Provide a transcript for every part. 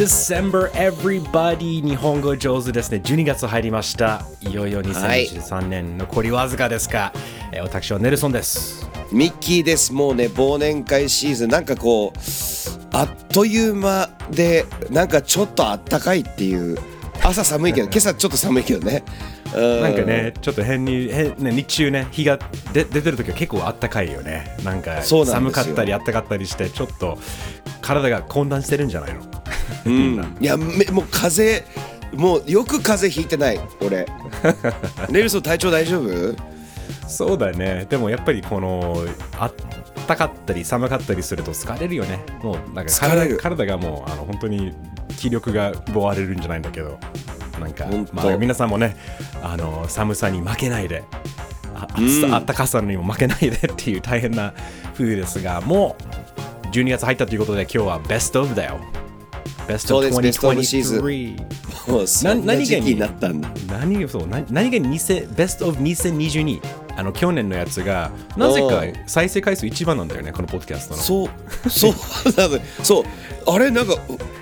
December everybody. 日本語上手ですね。12月入りました。いよいよ2023年残りわずかですが、えー私はネルソンです。ミッキーです。もうね忘年会シーズンなんかこうあっという間でなんかちょっとあったかいっていう。朝寒いけど今朝ちょっと寒いけどね。うんなんかねちょっと変に変、ね、日中ね日がで出てる時は結構あったかいよね。なんか寒かったりあったかったりしてちょっと体が混乱してるんじゃないの？うん。いやめもう風邪もうよく風邪ひいてない俺。ネルソン体調大丈夫？そうだね。でもやっぱりこのあったかったり寒かったりすると疲れるよね。もうなんか体疲れる。体がもうあの本当に気力が奪われるんじゃないんだけどなんかまあ、皆さんもねあの寒さに負けないでああったかさにも負けないでっていう大変な冬ですがもう12月入ったということで今日はベストオブだよ。ベストオブそうです。ベストオブシーズン2023もうそんな時期になったんだ。何そう何何が20ベストオブ2022あの去年のやつがなぜか再生回数一番なんだよねこのポッドキャストの。そう。そう。そう。あれなんか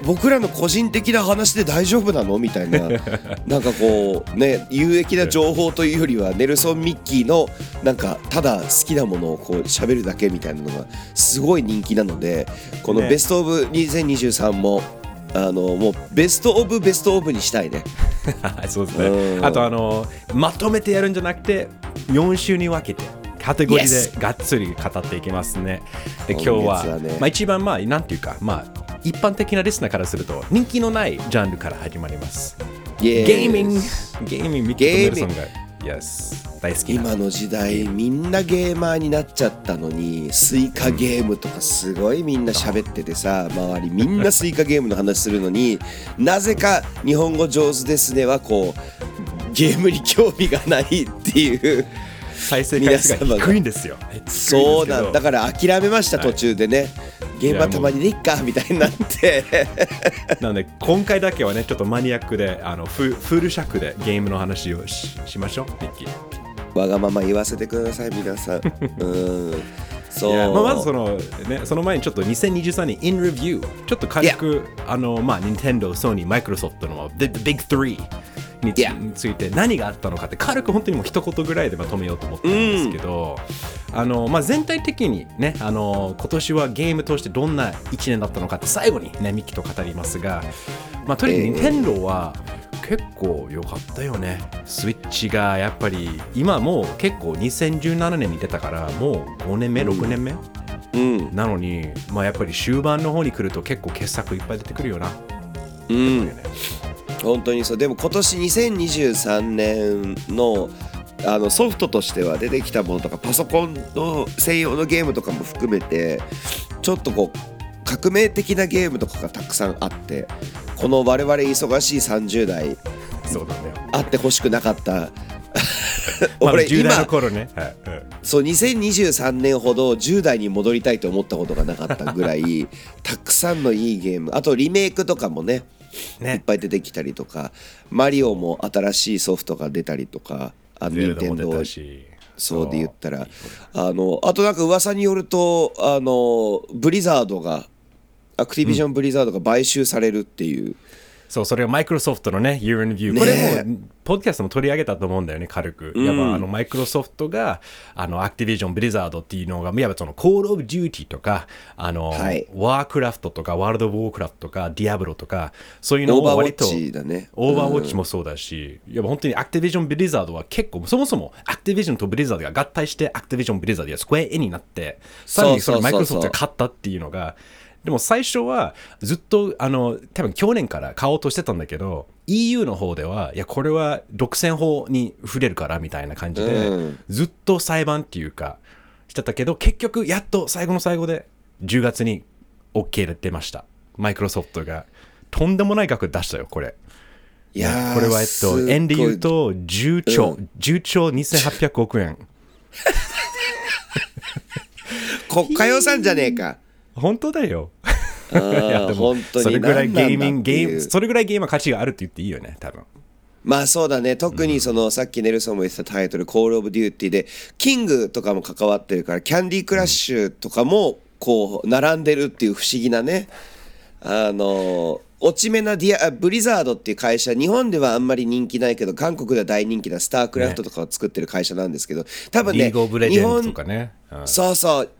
僕らの個人的な話で大丈夫なの？みたいな。なんかこうね有益な情報というよりはネルソン・ミッキーのなんかただ好きなものをこう喋るだけみたいなのがすごい人気なのでこのね。ベストオブ2023もあのもうベストオブベストオブにしたいね。そうですうん。ねあとあのまとめてやるんじゃなくて4週に分けてカテゴリーでがっつり語っていきますね。で今日今はねまあ、一番まあなんていうかまあ一般的なリスナーからすると人気のないジャンルから始まります。ゲゲーミン。グゲーミングミッキールソン。ゲが Yes. 大好きな。今の時代みんなゲーマーになっちゃったのにスイカゲームとかすごいみんな喋っててさ周りみんなスイカゲームの話するのになぜか日本語上手ですねはこうゲームに興味がないっていう。再生回数が低いんですよ。そうなんだ。だから諦めました途中でねゲームはたまにでいっかみたいになって。なので今回だけはねちょっとマニアックであのフフル尺でゲームの話をししましょうミッキー。わがまま言わせてください皆さん。うん。そう。まあ、まずその,、ね、その前にちょっと2023年 in review ちょっと軽くあのまあ Nintendo、Sony、Microsoft の The, the Big Three につ Yeah について何があったのかって軽く本当にもう一言ぐらいでまとめようと思ってるんですけど、あのまあ、全体的にねあの今年はゲームとしてどんな1年だったのかって最後にねミッキーと語りますが、まあ、とにかくええ Nintendo は結構良かったよね。スイッチがやっぱり今もう結構2017年に出たからもう5年目6年目、うん。なのに、まあ、やっぱり終盤の方に来ると結構傑作いっぱい出てくるよな。うん本当にそう。でも今年2023年のあのソフトとしては出てきたものとかパソコンの専用のゲームとかも含めてちょっとこう革命的なゲームとかがたくさんあってこの我々忙しい30代そうだよ。あってほしくなかった。まあ、俺10代の今頃ね。はい。うん。そう2023年ほど10代に戻りたいと思ったことがなかったぐらい たくさんのいいゲーム。あとリメイクとかもねいっね。ぱい出てきたりとかマリオも新しいソフトが出たりとかあ任天堂。そうで言ったらあのあとなんか噂によるとあのブリザードがアクティビジョン・ブリザードが買収されるっていう、そう、それはマイクロソフトのね、Year in View。ねこれも、ポッドキャストも取り上げたと思うんだよね、軽く。やっぱ、あの、マイクロソフトが、あの、アクティビジョン、ブリザードっていうのが、いわばその、Call of Duty とか、あの、はい。ワークラフトとか、ワールド・ウォークラフトとか、ディアブロとか、そういうのオーバーウォッを割と、チだね。オーバーウォッチもそうだし、やっぱ本当にアクティビジョン・ブリザードは結構、そもそもアクティビジョンとブリザードが合体して、アクティビジョン・ブリザードやスクエア・エになって、さらにそれマイクロソフトが勝ったっていうのが、でも最初はずっとあの多分去年から買おうとしてたんだけど EU の方ではいやこれは独占法に触れるからみたいな感じで、うん。ずっと裁判っていうかしてたけど結局やっと最後の最後で10月に OK で出ました。マイクロソフトが。とんでもない額出したよこれ。いやーこれはえっと円で言うと10兆、う10兆2800億円。国家予算じゃねえか。本当だよ あーでも本当にそれぐらいゲーミングゲームそれぐらいゲームは価値があるって言っていいよね多分。まあそうだね。特にその、さっきネルソンも言ってたタイトル「コール・オブ・デューティー」でキングとかも関わってるからキャンディークラッシュとかもこう並んでるっていう不思議なねあの落ち目なディアブリザードっていう会社日本ではあんまり人気ないけど韓国では大人気なスタークラフトとかを作ってる会社なんですけど、多分ねリーグオブレジェンドとかね。うん。そうそう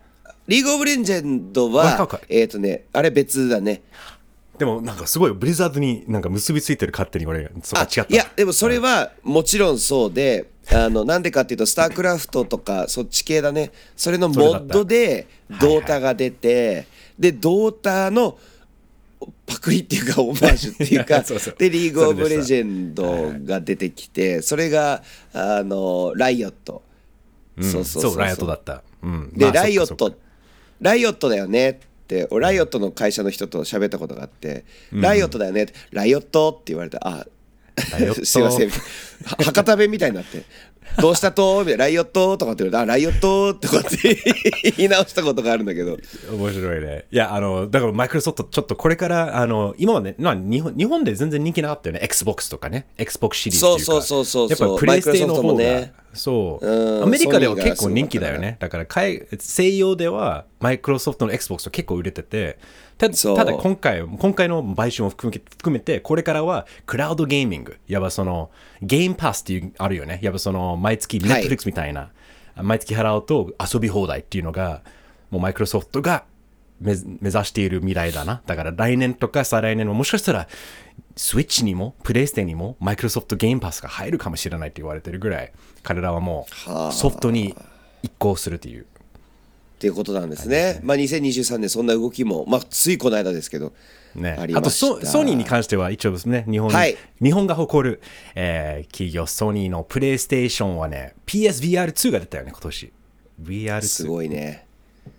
リーグオブレジェンドはえっ、とねあれ別だね。でもなんかすごいブリザードになんか結びついてる勝手に俺、そ違った。いやでもそれはもちろんそうであのなんでかっていうとスタークラフトとかそっち系だね。それのモッドでドータが出て、でドータのパクリっていうかオマージュっていうか でリーグオブレジェンドが出てきてそれがあのライオット、うん。そうそうそうライオットだった。うん。で、まあライオットそっか。そっかライオットだよねって俺ライオットの会社の人と喋ったことがあって、ライオットだよねってライオットって言われてあ すいません。は博多弁みたいになってどうしたと？みたいなライオットとかって言われてあライオットとかって言い直したことがあるんだけど面白いね。いや、あの、だからマイクロソフト、ちょっとこれから、あの、今まで、まあ、日本日本で全然人気なかったよね。Xbox とかね。Xbox シリーズっていうか。そうそうそうそうやっぱプレイステの方が、ねそう、うんアメリカでは結構人気だよね。だから海、西洋では、マイクロソフトの Xbox と結構売れてて、たただ今回、今回の買収も含め含めて、これからはクラウドゲーミング。やばその、ゲームパスっていう、あるよね。やばその、毎月、はい Netflix みたいな、毎月払うと遊び放題っていうのが、もうマイクロソフトが目目指している未来だな。だから来年とか再来年ももしかしたら、スイッチにも、プレイステにも、マイクロソフトゲームパスが入るかもしれないって言われてるぐらい、彼らはもはあうソフトに移行するっていう。っていうことなんですね。まあ2023年そんな動きもまあついこの間ですけど、ね、ありあとソソニーに関しては一応ですね日本,、はい。日本が誇る、えー企業ソニーのプレイステーションはね PSVR2 が出たよね今年。VR2 すごいね。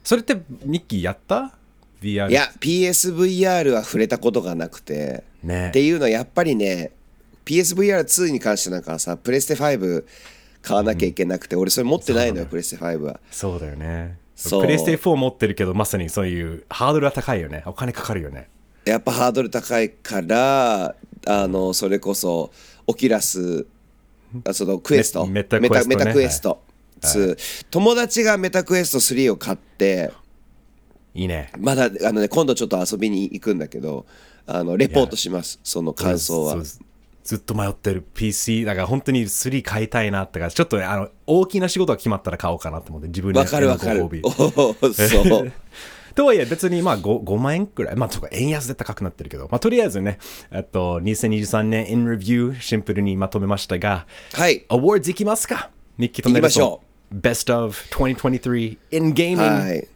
それってニッキーやった ?VR いや PSVR は触れたことがなくて、ね。っていうのはやっぱりね PSVR2 に関してなんかさプレステ5買わなきゃいけなくて、俺それ持ってないのよプレステ5は。そうだよねプレイステ4持ってるけどまさにそういうハードルが高いよね。お金かかるよね。やっぱハードル高いからあのそれこそオキュラスあそのクエスト。メメタクエストね。メタクエスト。2、友達がメタクエスト3を買っていいね。まだあの、ね、今度ちょっと遊びに行くんだけどあのレポートします。その感想はずっと迷ってる PC だから本当に3買いたいなってからちょっとねあの大きな仕事が決まったら買おうかなと思って自分にわかるわかる。ご褒美。おーそう。とはいえ別にまあ 5, 5万円くらい、まあとか円安で高くなってるけど、まあとりあえずね、えっと2023年 in review シンプルにまとめましたが、はい。アワーズいきますか？ミッキーと行きましょう。Best of 2023 in gaming。はい。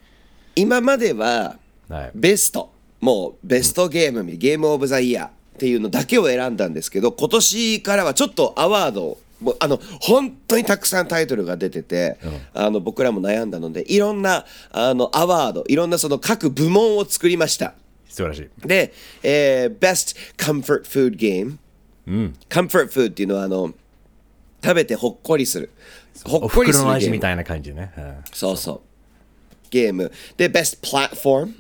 今までははい。ベスト。もうベストゲーム、ゲームオブザイヤーっていうのだけを選んだんですけど今年からはちょっとアワードをあの本当にたくさんタイトルが出てて、あの僕らも悩んだのでいろんなあのアワードいろんなその各部門を作りました素晴らしい。で、えー、Best Comfort Food Game、Comfort Food っていうのはあの食べてほっこりするほおっこりする味みたいな感じね。うんそうそう。ゲーム。で、Best Platform。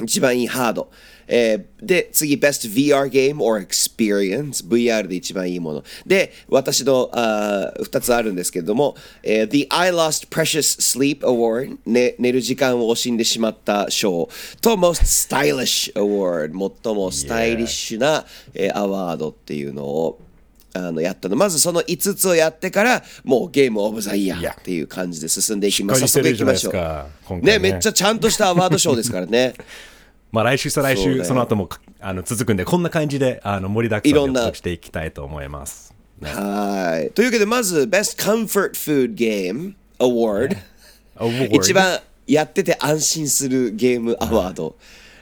一番いいハード。えーで、次、Best VR Game or Experience?VR で一番いいもの。で、私のあ2つあるんですけれども、えー The I Lost Precious Sleep Award、ね。寝る時間を惜しんでしまった賞と Most Stylish Award。最もスタイリッシュな、えーアワードっていうのをあのやったのまずその5つをやってからもうゲームオブザイヤーっていう感じで進んでいきます早速行きましょうねねめっちゃちゃんとしたアワードショーですからね まあ来週再来週その後もあの続くんでこんな感じであの盛りだくさんでしていきたいと思います。はい。というわけでまず Best Comfort Food Game Award アワード一番やってて安心するゲームアワード、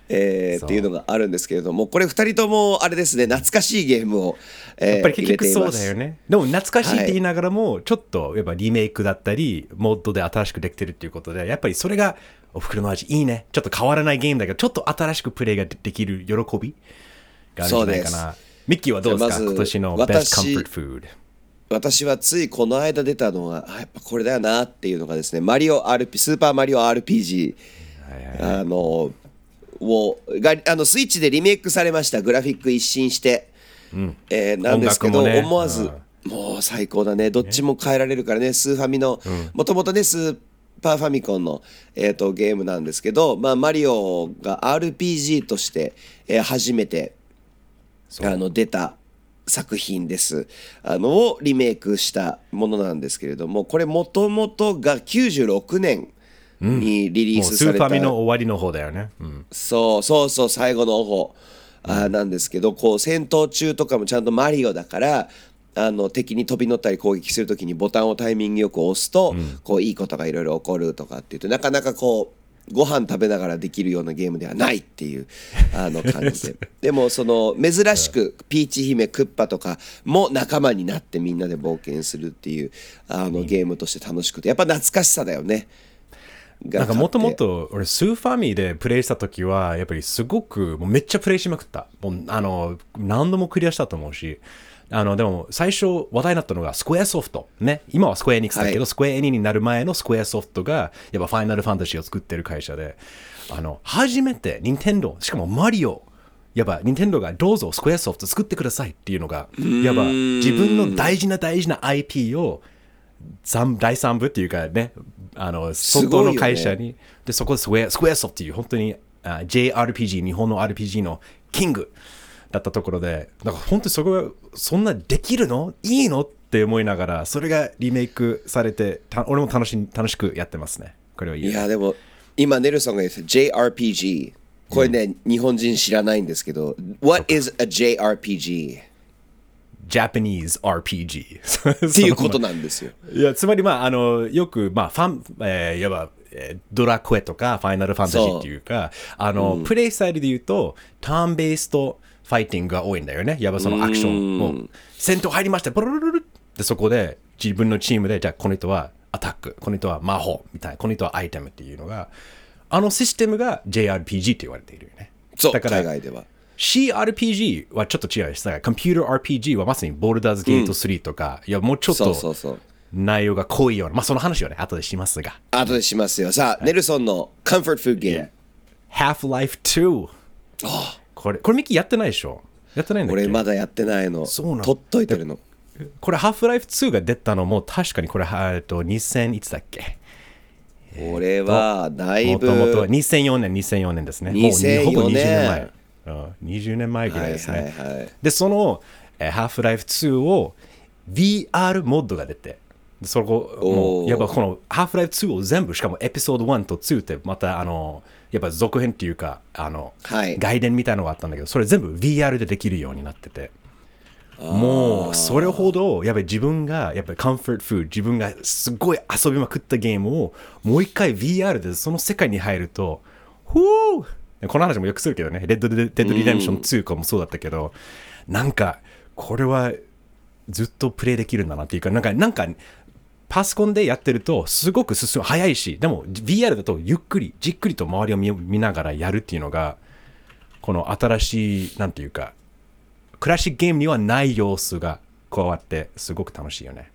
えーそうっていうのがあるんですけれどもこれ2人ともあれですね懐かしいゲームを、えーやっぱり結局そうだよね。でも懐かしいって言いながらも、ちょっとやっぱリメイクだったり、モッドで新しくできてるっていうことで、やっぱりそれがお袋の味いいね。ちょっと変わらないゲームだけど、ちょっと新しくプレイがでできる喜びがあるんじゃないかな。ミッキーはどうですか？まず今年の Best 私 Comfort Food。私はついこの間出たのはあやっぱこれだよなっていうのがですねマリオ RP スーパーマリオ RPG あのをがあのスイッチでリメイクされました。グラフィック一新して、えーなんですけど、ね。思わず、もう最高だね。どっちも変えられるからね。スーファミのもともとねスーパーファミコンの、えー、とゲームなんですけど、まあ、マリオが RPG として、えー初めてあの出た作品です。あのをリメイクしたものなんですけれどもこれもともとが96年にリリースースされた、ファミの終わりの方だよね。うん。そうそうそう最後の方。あーなんですけどこう戦闘中とかもちゃんとマリオだからあの敵に飛び乗ったり攻撃するときにボタンをタイミングよく押すと、こういいことがいろいろ起こるとかっていう。となかなかこうご飯食べながらできるようなゲームではないっていう あの感じで。でもその珍しくピーチ姫クッパとかも仲間になってみんなで冒険するっていうあのゲームとして楽しくて。やっぱ懐かしさだよね。なんかもともとと俺スーファミでプレイした時はやっぱりすごくもうめっちゃプレイしまくった。もうあの何度もクリアしたと思うしあのでも最初話題になったのがスクエアソフトね。今はスクエアエニックスだけど、はい。スクエアエニになる前のスクエアソフトがやっぱファイナルファンタジーを作ってる会社であの初めて任天堂しかもマリオやっぱ任天堂がどうぞスクエアソフト作ってくださいっていうのがやっぱ自分の大事な大事な IP を三第三部っていうかね、あの、すごいよね。外の会社に、で、そこでスクエア、スクエアソフトっていう本当にあ JRPG、日本の RPG のキングだったところで、だから本当にそこが、そんなできるの？いいの？って思いながら、それがリメイクされて、た俺も楽し楽しくやってますね。これはいい。いやでも今ネルソンが言っ JRPG これね、日本人知らないんですけど What is a JRPG? Japanese RPG。っていうことなんですよいや、つまりまあ、あの、よく、まあ、ファン、えー、いわば、えードラクエとか、ファイナルファンタジーっていうか、あの、プレイスタイルで言うと、ターンベースとファイティングが多いんだよね。いわばそのアクションもう、戦闘入りました、ブルルルルで、そこで自分のチームで、じゃあこの人はアタック、この人は魔法、みたいな、この人はアイテムっていうのが、あのシステムが JRPG って言われているよね。そうだから海外では。CRPG はちょっと違うし、コンピューター RPG はまさにボルダーズゲート3とか、いや、もうちょっと内容が濃いような、まあその話はね、後でしますが。後でしますよ。さあ、ネルソンの Comfort Food Game Half-Life 2。これ、これミキやってないでしょ？やってないんだっけ？俺まだやってないの。そうなの取っといてるの。これ Half-Life 2が出たのも確かにこれ、えっと、2000いつだっけ？俺はだいぶもともとは2004年、2004年ですね。もう2004ほぼ20年前。年。うん、20年前ぐらいですね。はいはいはい。で、その、えー、Half-Life 2を VR モッドが出て、でそこ、もやっぱこの Half-Life 2を全部、しかもエピソード1と2って、また、あの、やっぱ続編っていうか、あの、はい。外伝みたいなのがあったんだけど、それ全部 VR でできるようになってて。もうそれほどやっぱり自分がやっぱりカンフォートフード自分がすごい遊びまくったゲームをもう一回 VR でその世界に入るとこの話もよくするけどねレッド・デッド・リデンション2とかもそうだったけど、なんかこれはずっとプレイできるんだなっていうかなんかなんかパソコンでやってるとすごく進む早いしでも VR だとゆっくりじっくりと周りを見ながらやるっていうのがこの新しいなんていうかクラシックゲームにはない要素が加わってすごく楽しいよね。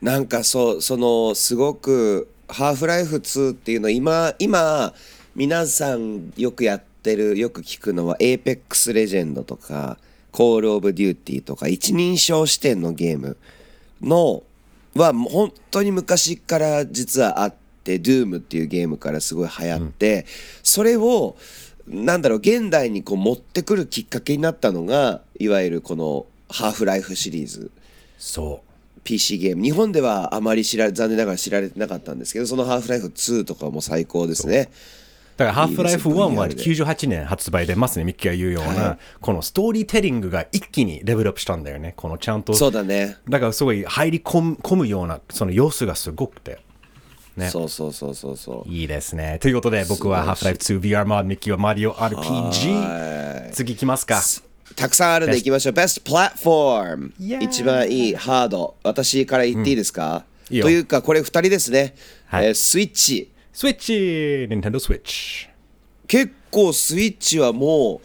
なんかそうそのすごく「ハーフライフ2」っていうの今今皆さんよくやってるよく聞くのは「エーペックスレジェンド」とか「コール・オブ・デューティー」とか一人称視点のゲームのはもう本当に昔から実はあって「ドゥームっていうゲームからすごい流行って、それをなんだろう現代にこう持ってくるきっかけになったのがいわゆるこの「ハーフライフ」シリーズ。そう。PC ゲーム日本ではあまり知られ残念ながら知られてなかったんですけどその「ハーフライフ2」とかも最高ですねだから、ハーフライフ1はいいで。すね98年発売で、まさにミッキーが言うような、はいこのストーリーテリングが一気にレベルアップしたんだよね。このちゃんと、そうだね。だからすごい入り込むような、その様子がすごくて。ね。そうそうそうそうそう。いいですね。ということで、僕はハーフライフ2 VR モード、ミッキーはマリオは RPG。次行きますか。たくさんあるんでいきましょう。Best Platform イエーイ一番いいハード。私から言っていいですか、いいよ。というかこれ2人ですね、はい。えースイッチスイッチ !Nintendo Switch。結構スイッチはも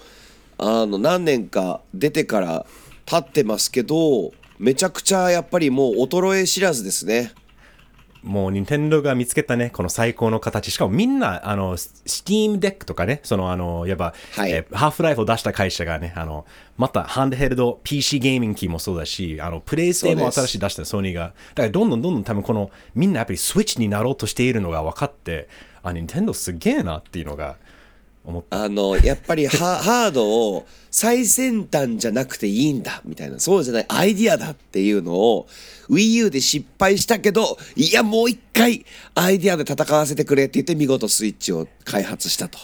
うあの何年か出てから経ってますけどめちゃくちゃやっぱりもう衰え知らずですねもう、任天堂が見つけたね、この最高の形。しかもみんな、あの、Steam Deck とかね、その、あの、やっぱ、はいえーハーフライフを出した会社がね、あの、また、ハンドヘルド PC ゲーミング機もそうだし、あの、プレイステもそうです新しい出したソニーが。だから、どんどんどんどん多分この、みんなやっぱりスイッチになろうとしているのが分かって、あ、任天堂すげえなっていうのが、思った。あのやっぱりハ ハードを最先端じゃなくていいんだみたいな。そうじゃないアイディアだっていうのを WiiU で失敗したけどいやもう一回アイディアで戦わせてくれって言って見事スイッチを開発したと。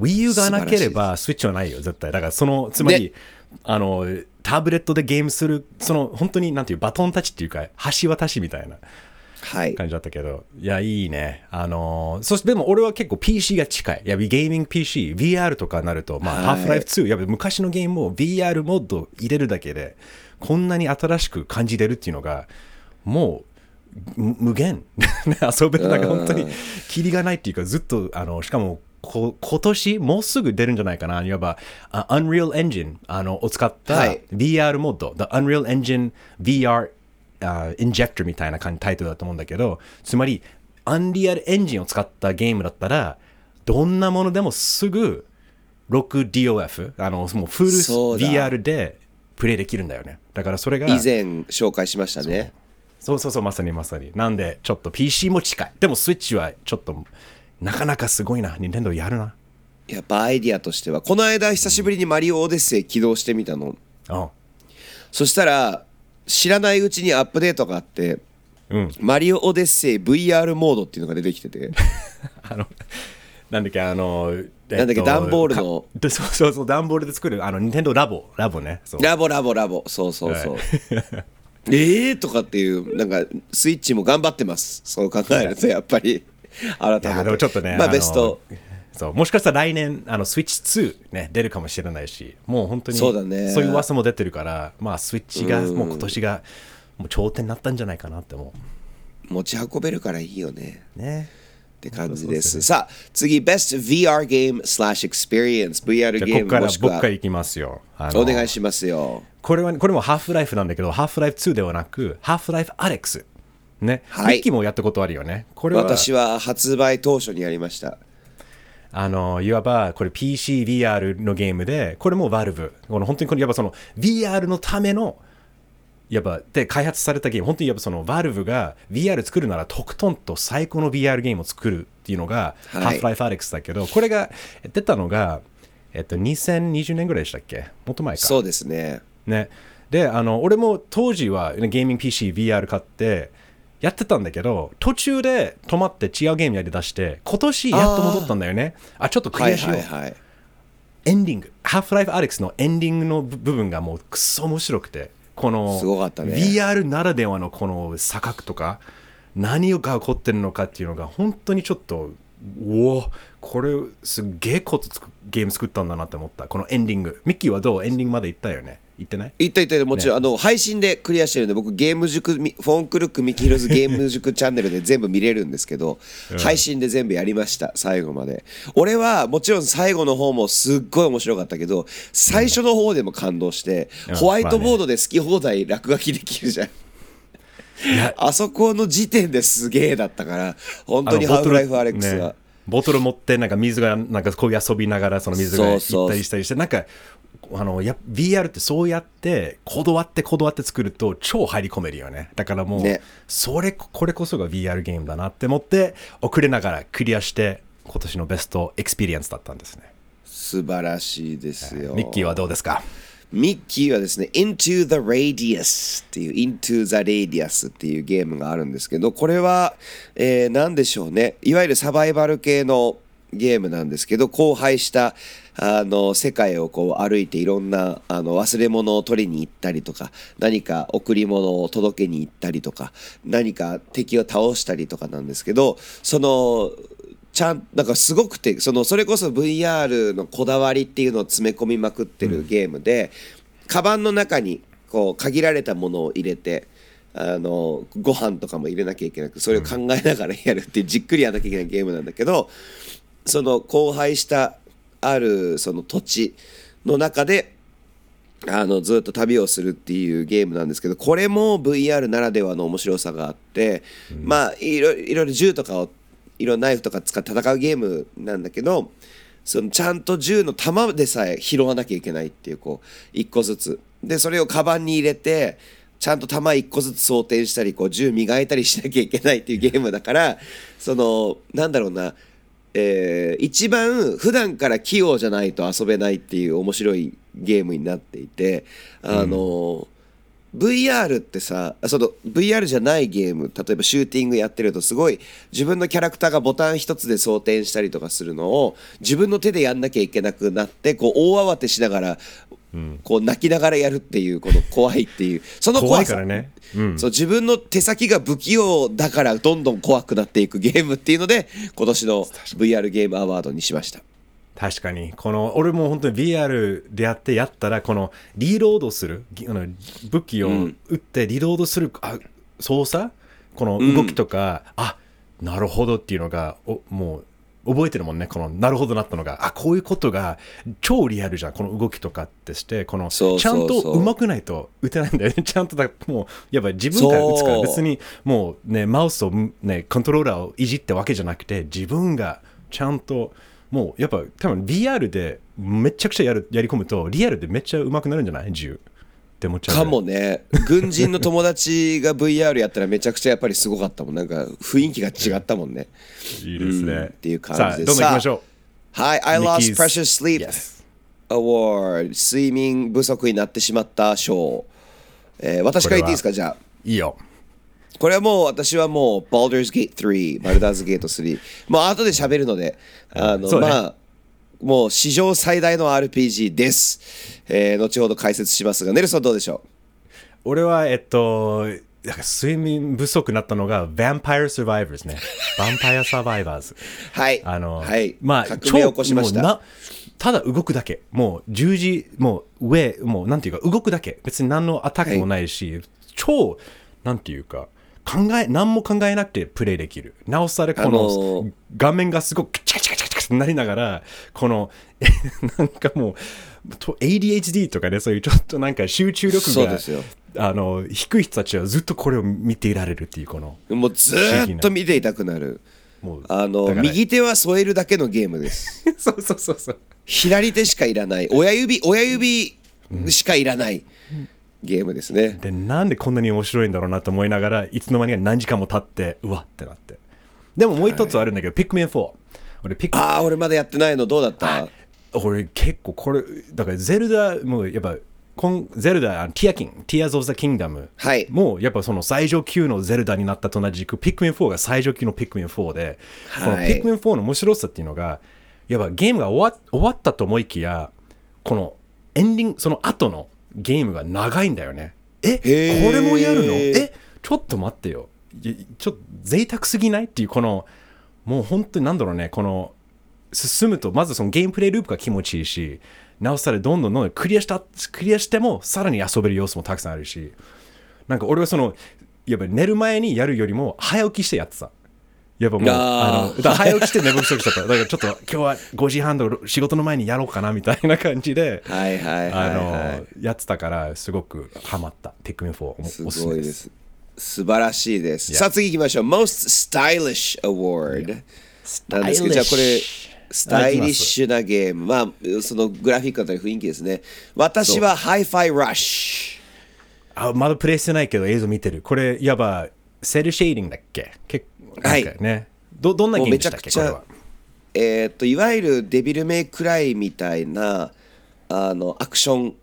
WiiU がなければスイッチはないよ絶対。だからそのつまり、あのタブレットでゲームするその本当になんていうバトンタッチっていうか橋渡しみたいな。はい感じだったけど、いや、いいね。あのーそしてでも俺は結構 PC が近い。いや、ゲーミング PC、VR とかになると、まあ、はい。Half-Life 2、やっぱ昔のゲームを VR モード入れるだけで、こんなに新しく感じれるっていうのが、もう、む無限。遊べるなん。か本当にキリがないっていうかずっとあのしかもこ今年もうすぐ出るんじゃないかな。いわばあ Unreal Engine あのを使ったはい。VR モード、The Unreal Engine VR あ Injector みたいな感じタイトルだと思うんだけどつまり Unreal Engine を使ったゲームだったらどんなものでもすぐ 6DOF あのもうフル VR でプレイできるんだよねだからそれが以前紹介しましたねそうそうそう、まさにまさに。なんで、ちょっと PC も近い。でも、スイッチはちょっと、なかなかすごいな。任天堂やるな。やっぱアイディアとしてはこの間久しぶりにマリオオデッセイ起動してみたのあそしたら知らないうちにアップデートがあってうん。マリオオデッセイ VR モードっていうのが出てきてて。あの、なんだっけ、あの、えっとなんだっけ段ボールのそうそうそう、段ボールで作る、あの、任天堂ラボ、ラボね。ラボラボラボ。そうそうそう。えーとかっていうなんかスイッチも頑張ってます。そう考えるとやっぱり。改めてちょっとね、まあのベストそうもしかしたら来年あのスイッチ2、ね、出るかもしれないしもう本当にそうだね。そういう噂も出てるからまあスイッチがもう今年がもう頂点になったんじゃないかなって思持ち運べるからいいよね。うね。って感じです。ですさあ、次、Best VR Game slash Experience。VR ゲーここから僕からいきますよ。お願いしますよ。これはこれもハーフライフなんだけどハーフライフ2ではなくハーフライフアレックスね、はい。ミッキーもやったことあるよね。これは私は発売当初にやりました。あのいわばこれ PCVR のゲームでこれも Valve この本当にこれやっぱその VR のためのやっぱで開発されたゲーム。本当にやっぱその Valve が VR 作るならとことんと最高の VR ゲームを作るっていうのが、はい。Half-Life Alyx だけどこれが出たのが、えっと、2020年ぐらいでしたっけ？もっと前か。そうですね。ね、であの俺も当時はねゲーミング PCVR 買ってやってたんだけど途中で止まって違うゲームやりだして今年やっと戻ったんだよね。あちょっとクはいリアしよう、はいはい。エンディング。Half-Life Alyx のエンディングの部部分がもうくっそ面白くてこのすごかったね。VR ならではのこの錯覚とか何が起こってるのかっていうのが本当にちょっとおおこれすっげえことつくゲーム作ったんだなって思った。このエンディング。ミッキーはどう？エンディングまで行ったよね？行ってない？言った言った。もちろん、あの配信でクリアしてるんで僕ゲーム塾みフォンクルックミキヒロズ ゲーム塾チャンネルで全部見れるんですけど、配信で全部やりました最後まで。俺はもちろん最後の方もすっごい面白かったけど最初の方でも感動して、うん。ホワイトボードで好き放題落書きできるじゃん、あそこの時点ですげえだったから本当にハーフライフアレックスね。が、ボトル持ってなんか水がなんかこう遊びながらその水が行ったりしたりしてなんかあのや VR ってそうやってこだわってこだわって作ると超入り込めるよね。だからもう、ね。それこれこそが VR ゲームだなって思って遅れながらクリアして今年の Best Experience だったんですね。素晴らしいですよ。ミッキーはどうですか？ミッキーはですね、Into the Radius っていう Into the Radius っていうゲームがあるんですけど、これは、えー、何でしょうね、いわゆるサバイバル系のゲームなんですけど、荒廃したあの世界をこう歩いていろんなあの忘れ物を取りに行ったりとか、何か贈り物を届けに行ったりとか、何か敵を倒したりとかなんですけど、そのちゃんなんかすごくてそのそれこそ VR のこだわりっていうのを詰め込みまくってるゲームで、カバンの中にこう限られたものを入れてあのご飯とかも入れなきゃいけなくそれを考えながらやるっていうじっくりやらなきゃいけないゲームなんだけどその荒廃したあるその土地の中であのずっと旅をするっていうゲームなんですけどこれも VR ならではの面白さがあって、まあいろいろいろ銃とかをいろんなナイフとか使って戦うゲームなんだけどそのちゃんと銃の弾でさえ拾わなきゃいけないっていうこう一個ずつ。でそれをカバンに入れてちゃんと弾一個ずつ装填したりこう銃磨いたりしなきゃいけないっていうゲームだからそのなんだろうなえー一番普段から器用じゃないと遊べないっていう面白いゲームになっていてあの、VR ってさその VR じゃないゲーム例えばシューティングやってるとすごい自分のキャラクターがボタン一つで装填したりとかするのを自分の手でやんなきゃいけなくなってこう大慌てしながら、こう泣きながらやるっていうこの怖いっていう。その怖怖さいからね。うん。そう自分の手先が不器用だからどんどん怖くなっていくゲームっていうので今年の VR ゲームアワードにしました確かに。この、俺も本当に VR でやってやったら、この、リロードする、ぎあの武器を撃ってリロードする、あ操作？この動きとか、あ、なるほどっていうのが、おもう、覚えてるもんね。この、なるほどなったのが、あ、こういうことが超リアルじゃん。この動きとかってして、この、ちゃんと上手くないと打てないんだよね。ちゃんとだ、もう、やっぱり自分から打つから別に、もうね、マウスをね、コントローラーをいじってわけじゃなくて、自分がちゃんと、もうやっぱ多分 VR でめちゃくちゃやるやり込むと、リアルでめっちゃ上手くなるんじゃない？銃って思っちゃう。かもね。軍人の友達が VR やったらめちゃくちゃやっぱりすごかったもん。なんか雰囲気が違ったもんね。いいですね。うん。っていう感じで。さあ、どんどん行きましょはい。I lost precious sleep Yes award 睡眠不足になってしまった賞、えー私から言っていいですか？じゃあ。う。いいよ。これはもう私はもう Baldur's Gate 3、バルダーズゲート3、もう後で喋るので、あの、ねまあ、もう史上最大の RPG です。えー後ほど解説しますが、ネルソンどうでしょ俺は、えっと、なんか睡眠不足になったのが Vampire Survivors ね。Vampire Survivors。う はい。あの、はい。まあ、革命を起こしました。ただ動くだけ。もう十字、もう上、もうなんていうか、動くだけ。別に何のアタックもないし、超、なんていうか、考え、何も考えなくてプレイできる。なおさら、この、あのー画面がすごくチカチカチカチカってなりながら、この、えなんかもう、と ADHD とかね、そういうちょっとなんか集中力がそうですよ、あの、低い人たちはずっとこれを見ていられるっていう、この、もうずーっと見ていたくなる。もう、あの、右手は添えるだけのゲームです。そうそうそうそう。左手しかいらない。親指、親指しかいらないゲームですね。でなんでこんなに面白いんだろうなと思いながらいつの間にか何時間も経ってうわってなって。でももう一つあるんだけど、ピックミン4俺ピックああ、俺まだやってないのどうだった？俺結構これだからゼルダもうやっぱこんゼルダティアキング Tears of the Kingdom はい。もうやっぱその最上級のゼルダになったと同じくピックミン4が最上級のピックミン4で、このはい。ピックミン4の面白さっていうのがやっぱゲームが終わ終わったと思いきやこのエンディングその後のゲームが長いんだよね。えこれもやるの？えちょっと待ってよ。いちょっと贅沢すぎない？っていうこのもう本当になんだろうね。この進むとまずそのゲームプレイループが気持ちいいしなおさらどんどんどんどんクリアしたクリアしてもさらに遊べる要素もたくさんあるし。なんか俺はそのやっぱり寝る前にやるよりも早起きしてやってたやっぱもうあの 早起きして寝不足しちゃっただからちょっと今日は5時半と仕事の前にやろうかなみたいな感じで はいはいはい、あの、はい。やってたからすごくハマったピックミン4おすおすすめでごいですす。素晴らしいです。さあ次行きましょう。Most Stylish Award。なんですけど、じゃあこれ、スタイリッシュなゲーム。まあ、そのグラフィックだったり雰囲気ですね。私は Hi-Fi Rush。あまだプレイしてないけど映像見てるこれいわばセルシェーディングだっけ？結構なんかね、どどんなゲームでしたっけもうめちゃくちゃこれは？えーっと、いわゆるデビルメイクライみたいな、あの、アクション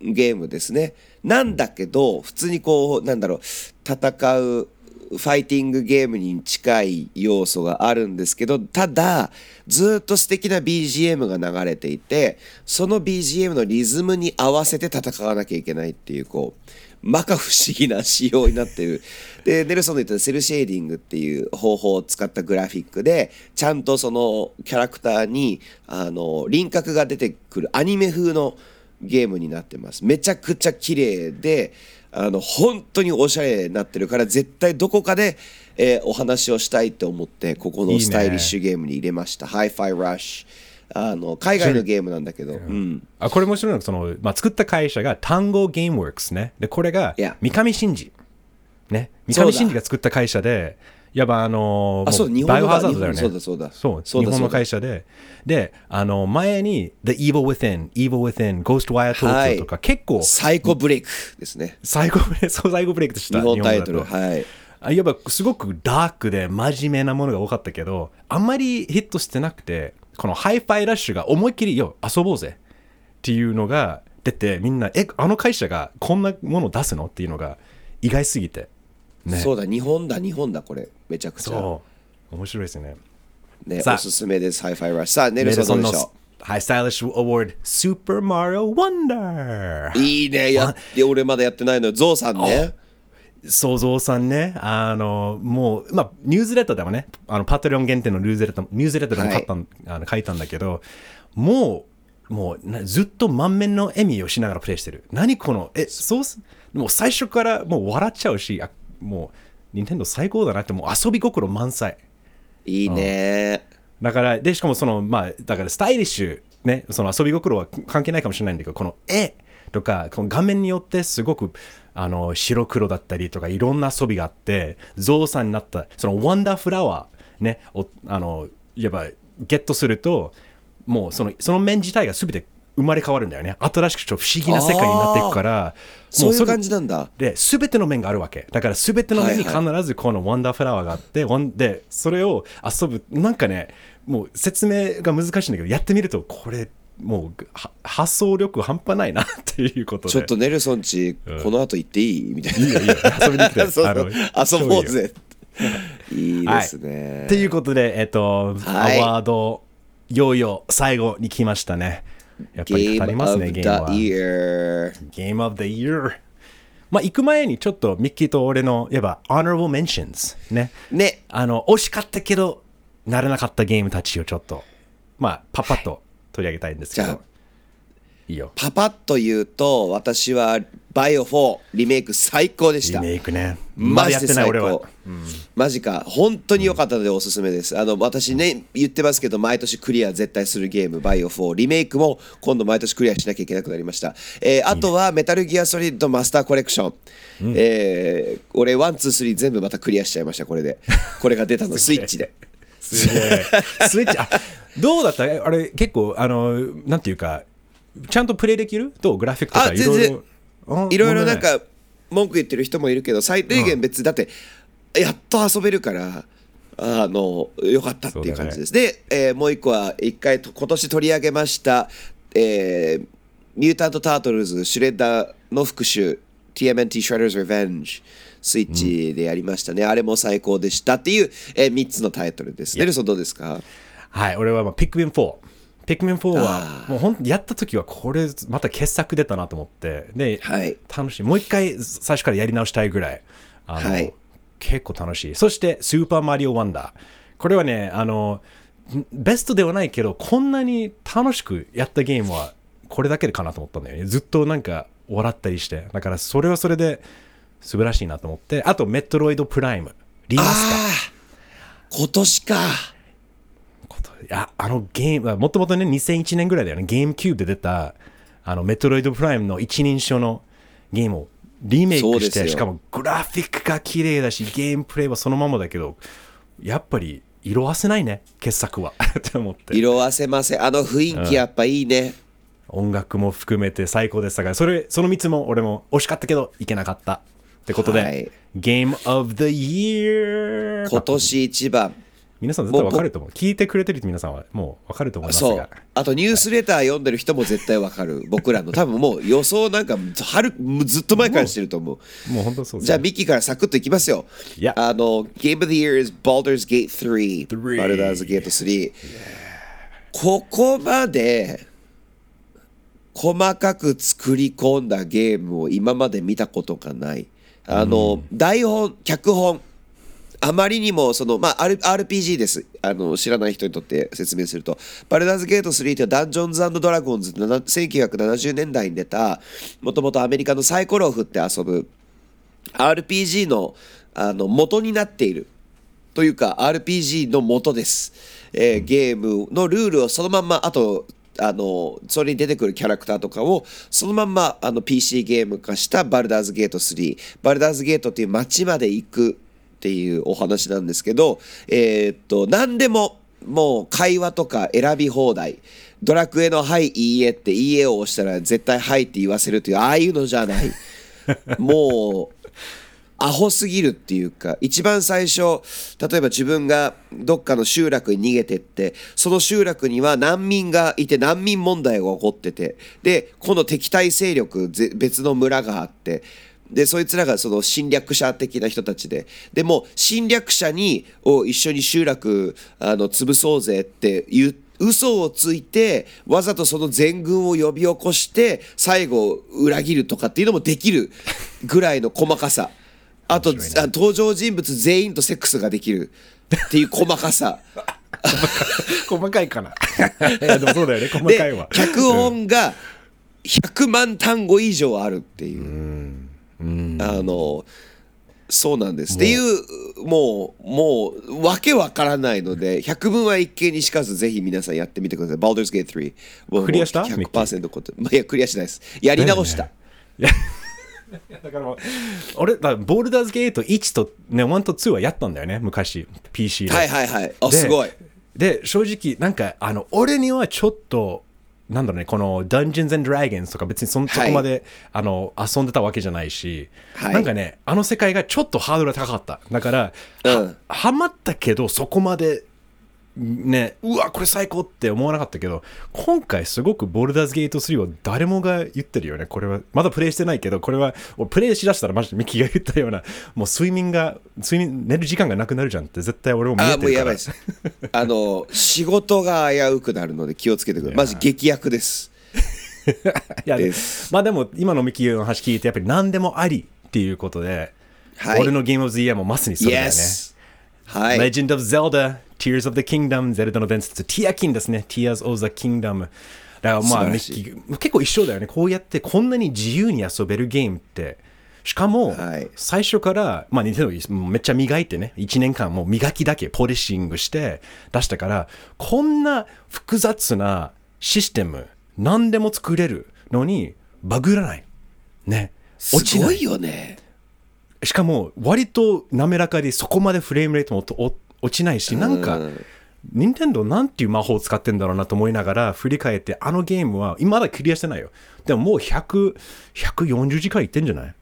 ゲームですね。なんだけど、普通にこう、なんだろう、戦う、ファイティングゲームに近い要素があるんですけど、ただ、ずっと素敵な BGM が流れていて、その BGM のリズムに合わせて戦わなきゃいけないっていう、こう、摩訶不思議な仕様になってる。で、ネルソンの言ったセルシェーディングっていう方法を使ったグラフィックで、ちゃんとそのキャラクターに、あの、輪郭が出てくるアニメ風のゲームになってます。めちゃくちゃ綺麗で、あの、本当におしゃれになってるから、絶対どこかで、えーお話をしたいと思って、ここのスタイリッシュゲームに入れました。Hi-Fi Rush。あの、海外のゲームなんだけど、うん。あこれ面白いのがその、まあ、作った会社が単語ゲームワークスね。でこれが三上真司。ね。三上真司が作った会社でいわばあのあそうだ。も日本のバイオハザードだよね。そうだそうだ。そう日本の会社で。であの前に The Evil Within Evil Within Ghostwire はい。Tokyo とか、結構サイコブレイクですね。サイコブレそうサイコブレイクでした？日本タイトル。はい。あいわばすごくダークで真面目なものが多かったけどあんまりヒットしてなくてこのハイファイラッシュが思いっきりよ遊ぼうぜっていうのが出てみんなえあの会社がこんなものを出すのっていうのが意外すぎて。ね。そうだ日本だ日本だこれ。めちゃくちゃ。そう。面白いですね。ねおすすめですハイファイラッシュさあネルソンどうでしょハイ Stylish Award スーパーマリオワンダーういいねやって俺まだやってないのよ。ゾウさんねゾウさんね、あの、もう、まあ、ニュースレターでもね、あの、 Patreon 限定のニュースレター、ニュースレターでも書いた,、んあの書いたんだけど、もう、もうな、ずっと満面の笑みをしながらプレイしてる。何この、え、そうす、もう最初からもう笑っちゃうし、あもう、任天堂最高だなって、もう遊び心満載。いいねだから、で、しかもその、まあ、だからスタイリッシュ、ね、その遊び心は関係ないかもしれないんだけど、この絵とか、この画面によってすごく、あの、白黒だったりとか、いろんな遊びがあって、ゾウさんになった、そのワンダーフラワー、ね、おあの、いわば、ゲットすると、もうその、その面自体が全て生まれ変わるんだよね。新しくちょっと不思議な世界になっていくから、もれそういう感じなんだで、すべての面があるわけ。だからすべての面に必はいずこのワンダーフラワーがあって、ワンで、それを遊ぶ、なんかね、もう説明が難しいんだけど、やってみると、これ、もうは発想力半端ないなっていうことで。ちょっとネルソンちこの後行っていい？みたいな。いいよいいよ遊びに来て。遊ぼうぜ。いいですはい。ねということで、えっと、はい。アワード、いよいよ最後に来ましたね。やっぱり語り Game ます of ね、the ゲームは。Year Game of the Year。まあ、行く前にちょっとミッキーと俺の、いわば、honorable mentions ね。ね。あの、惜しかったけど、なれなかったゲームたちをちょっと、まあ、パパッと取り上げたいんですけど。いいよ。パパッと言うと私はバイオ4リメイク最高でしリたメイクね。まだやってない最俺は。高。マジか。本当に良かったのでおすすめです、あの私ね言ってますけど毎年クリア絶対するゲームバイオ4リメイクも今度毎年クリアしなきゃいけなくなりました、えーあとはメタルギアソリッドマスターコレクション、えー俺 One Two Three 全部またクリアしちゃいましたこれで。これが出たの スイッチですげえ。スイッチ、あ、どうだった？あれ、結構、あの、なんていうか、ちゃんとプレイできる？とグラフィックとかあいろい全ろ。あいろいろなん。か文句言ってる人もいるけど最低限別だってやっと遊べるからあのよかったっていう感じです、で、えーもう一個は一回と今年取り上げました、えーミュータント・タートルズシュレッダーの復讐 TMNT Shredder's Revenge スイッチでやりましたね、あれも最高でしたっていう、え3つのタイトルですネルソンどうですか？はい、俺はまあピックミン4。ピックミン4は、もう本当やった時はこれまた傑作出たなと思って、で、はい楽しい。もう一回最初からやり直したいぐらい、あの、はい結構楽しい。そして、スーパーマリオワンダー。これはね、あの、ベストではないけど、こんなに楽しくやったゲームはこれだけでかなと思ったんだよね。ずっとなんか笑ったりして。だからそれはそれで素晴らしいなと思って。あと、メトロイドプライム。リマスター。今年か。こといやあのゲームもともとね2001年ぐらいだよね。ゲームキューブで出たあのメトロイドプライムの一人称のゲームをリメイクしてしかもグラフィックが綺麗だしゲームプレイはそのままだけどやっぱり色あせないね傑作は。って思って。色あせません。あの雰囲気やっぱいいね、音楽も含めて最高でしたからそれその3つも俺も惜しかったけどいけなかったってことで、はい。ゲームオブ the Year 今年一番。皆さん絶対わかると思う。聞いてくれてる皆さんはもうわかると思いますそう。があとニュースレター読んでる人も絶対わかる。僕らの。多分もう予想なんか春ずっと前からしてると思う。もう本当そうですじゃあミッキーからサクッといきますよ。Yeah. あの Game of the Year is Baldur's Gate 3 Three バルダーズゲート3ここまで細かく作り込んだゲームを今まで見たことがないあの、台本脚本。あまりにもその、まあ、R- RPG です。あの知らない人にとって説明すると。バルダーズゲート3というダンジョンズドラゴンズなな1970年代に出たもともとアメリカのサイコロを振って遊ぶ RPG のあの元になっている。というか RPG の元です、えーゲームのルールをそのまんまあとあのそれに出てくるキャラクターとかをそのまんまあの PC ゲーム化したバルダーズゲート3バルダーズゲートっていう街まで行くっていうお話なんですけどえーっと何でももう会話とか選び放題。ドラクエの「はいいいえ」って「いいえ」を押したら絶対「はい」って言わせるというああいうのじゃない。もうアホすぎるっていうか一番最初例えば自分がどっかの集落に逃げてってその集落には難民がいて難民問題が起こっててで今度敵対勢力別の村があってでそいつらがその侵略者的な人たちででも侵略者にを一緒に集落あの潰そうぜって言って嘘をついてわざとその全軍を呼び起こして最後裏切るとかっていうのもできるぐらいの細かさ。あと、登場人物全員とセックスができる。っていう細かさ。細かいかな。でもそうだよね、細かいでわ。脚本が100万単語以上あるっていう、あのそうなんです。っていうもうもうわけわからないので百分は一見にしかずぜひ皆さんやってみてください。Baldur's Gate 3もうクリアした？もう100%こと。まあいやクリアしないです。やり直した、だからもう俺だボルダーズゲート1と、ね、1と2はやったんだよね昔。PC で。はいはいはい。あですごい。で正直なんかあの俺にはちょっとなんだろうねこの Dungeons and Dragons とか別にそ,、そこまであの遊んでたわけじゃないし、はい。なんかねあの世界がちょっとハードルが高かった。だから、うん。ははまったけどそこまでねうわこれ最高って思わなかったけど今回すごくボルダーズゲート3は誰もが言ってるよね。これはまだプレイしてないけどこれは俺プレイしだしたらマジでミキが言ったようなもう睡眠が睡眠寝る時間がなくなるじゃんって絶対俺も見えあてるから。もうやばいです。あの仕事が危うくなるので気をつけてください。マジ劇薬です。いやです。まあでも今のミキの話聞いてやっぱり何でもありっていうことで、はい。俺のゲームオブズイヤーもまさにそれだよね。Yes はい Legend of Zelda, Tears of the Kingdom、ゼルダの伝説、ティアキンですね。Tears of the Kingdom。だからまあッキー結構一緒だよね。こうやってこんなに自由に遊べるゲームって。しかも、はい最初から、まあ、ニンテンめっちゃ磨いてね、1年間もう磨きだけポリッシングして出したから、こんな複雑なシステム、何でも作れるのに、バグらない。ね。す落ちないごいよねしかも割と滑らかでそこまでフレームレートも落ちないしなんかうん。任天堂なんていう魔法を使ってんだろうなと思いながら振り返ってあのゲームは今まだクリアしてないよ。でももう100 140時間いってんじゃない？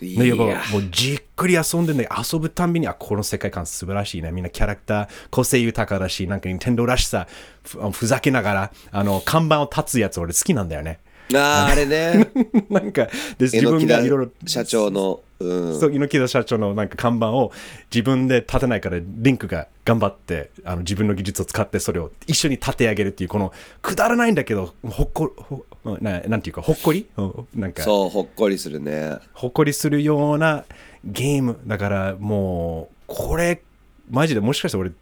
いね、やっやぱもうじっくり遊んでね、遊ぶたんびに、あ、この世界観素晴らしいね。みんなキャラクター、個性豊かだし、なんか、任天堂らしさ、ふふざけながら、あの、看板を立つやつ、俺好きなんだよね。あーあれね。なんか、で、自分がいろいろ、社長のうん。そう猪木田社長のなんか看板を自分で立てないからリンクが頑張ってあの自分の技術を使ってそれを一緒に立て上げるっていうこのくだらないんだけどほっこほななんていうかほっこり？うん。なんか。そうほっこりするねほっこりするようなゲームだからもうこれマジでもしかして俺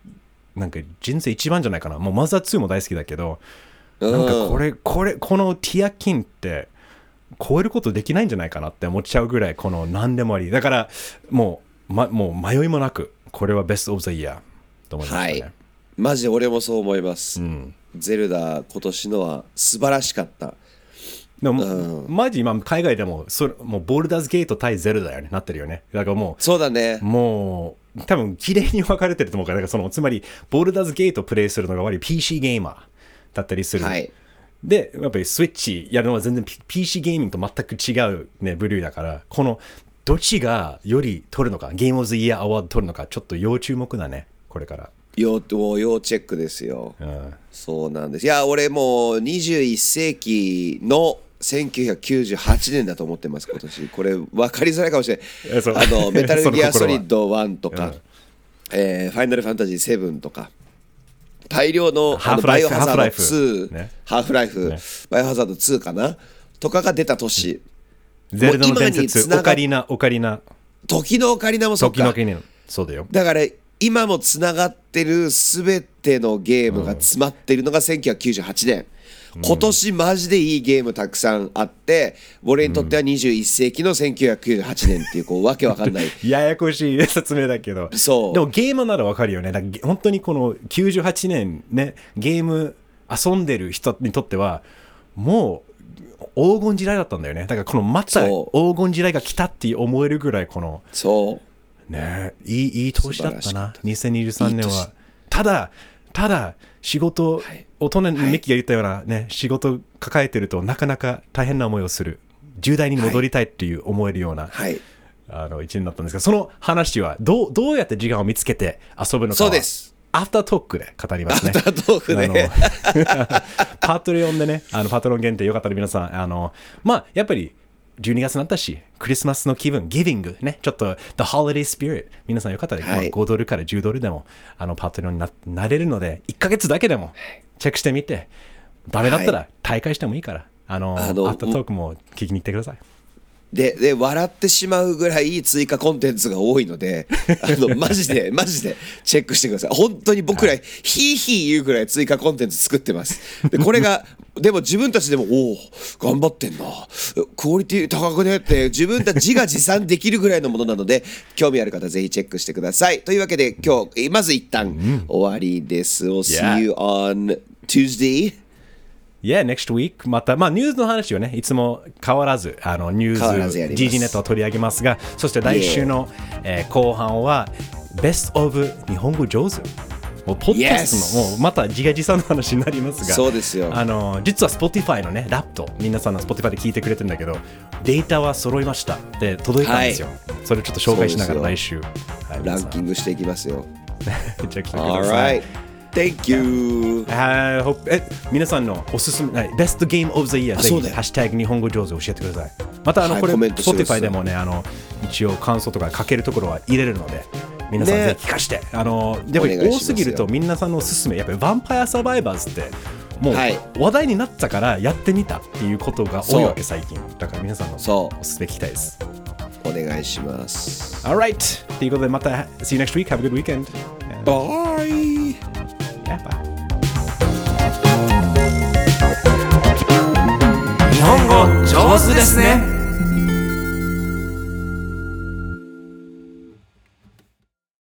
なんか人生一番じゃないかな。もうマザー2も大好きだけどなんかこれこれこのティアキンって超えることできないんじゃないかなって思っちゃうぐらいこの何でもあり。だからもう,、ま、もう迷いもなくこれはベストオブザイヤーと思いましたね、はい。マジで俺もそう思います、ん。ゼルダ今年のは素晴らしかった。でも、マジ今海外でもそれもうボルダーズゲート対ゼルダよねなってるよね。だからもうそうだね。もう多分綺麗に分かれてると思うからだからそのつまりボルダーズゲートプレイするのが割り PC ゲーマーだったりする、はいでやっぱりスイッチやるのは全然 PC ゲーミングと全く違う、ね、部類だからこのどっちがより取るのか Game of the Year Award 取るのかちょっと要注目だねこれから、要要チェックですよ。うん、そうなんです。いや俺もう21世紀の1998年だと思ってます今年。これ分かりづらいかもしれない。あのメタルギアソリッド1とか、えーファイナルファンタジー7とか大量のハーフライフバイオハザードハーフライフ2、ね。ハーフライフ、ね。バイオハザード2かな？とかが出た年、ゼルダの伝説繋がっオカリナオカリナ。時のオカリナもそうか。時のオカリナそうだよ。だから今もつながってる全てのゲームが詰まってるのが1998年、今年マジでいいゲームたくさんあって俺にとっては21世紀の1998年っていうこうわけわかんない。ややこしい説明だけど。そう。でもゲームならわかるよね。だからゲ本当にこの98年ねゲーム遊んでる人にとってはもう黄金時代だったんだよね。だからこのまたそ黄金時代が来たって思えるぐらいこのそう。ねいいいい年だったな。素晴らしかった2023年いい年は。ただただ仕事、はい大人にミキが言ったようなね、仕事抱えてるとなかなか大変な思いをする。重大に戻りたいっていう思えるような、はい。あの1年だったんですがその話はどうどうやって時間を見つけて遊ぶのかそうです。アフタートークで語りますね。アフタートークで。パトレオンでね、あのパトロン限定よかったら皆さん、あの、まあ、やっぱり12月になったし、クリスマスの気分、ギビング、ね、ちょっと The Holiday Spirit、皆さんよかったら、はい、5ドルから10ドルでもあのパトロンにななれるので、1ヶ月だけでもチェックしてみて、ダメだったら大会してもいいから、あの、あのアフタートークも聞きに行ってください。でで笑ってしまうぐらい追加コンテンツが多いので あのマジでマジでチェックしてください。本当に僕ら、ヒーヒー言うぐらい追加コンテンツ作ってます。でこれが でも自分たちでもおお頑張ってんな。クオリティ高くねって自分たち自画自賛できるぐらいのものなので興味ある方ぜひチェックしてください。というわけで今日まず一旦終わりです、we'll see you on Tuesday Yeah, next week. また、まあ、ニュースの話はね、いつも変わらず、あのニュース、GG ネットを取り上げますが、そして来週の、えー、後半は、Best of 日本語上手。もうポッドキャストの、もうまた自画自賛の話になりますが、そうですよ。あの実は Spotify のね、ラップト、皆さんの Spotify で聞いてくれてるんだけど、データは揃いましたで届いたんですよ。はい、それちょっと紹介しながら来週、はい、ランキングしていきますよ。じゃあ聞いてください。Thank you. Hope え皆さんのおすすめ、Best Game of the Year ぜひ、ハッシュタグ日本語上手教えてください。また、あの、はい、これ、Spotify でもね、あの、一応感想とか書けるところは入れるので、皆さんぜひ聞かして、ね、あの、やっぱり多すぎると皆さんのおすすめ、やっぱりヴァンパイアサバイバーズって、もう話題になったからやってみたっていうことが多いわけ、最近。だから皆さんのおすすめ聞きたいです。お願いします。Alright! ということで、また、See you next week. Have a good weekend. Bye! 日本語上手ですね。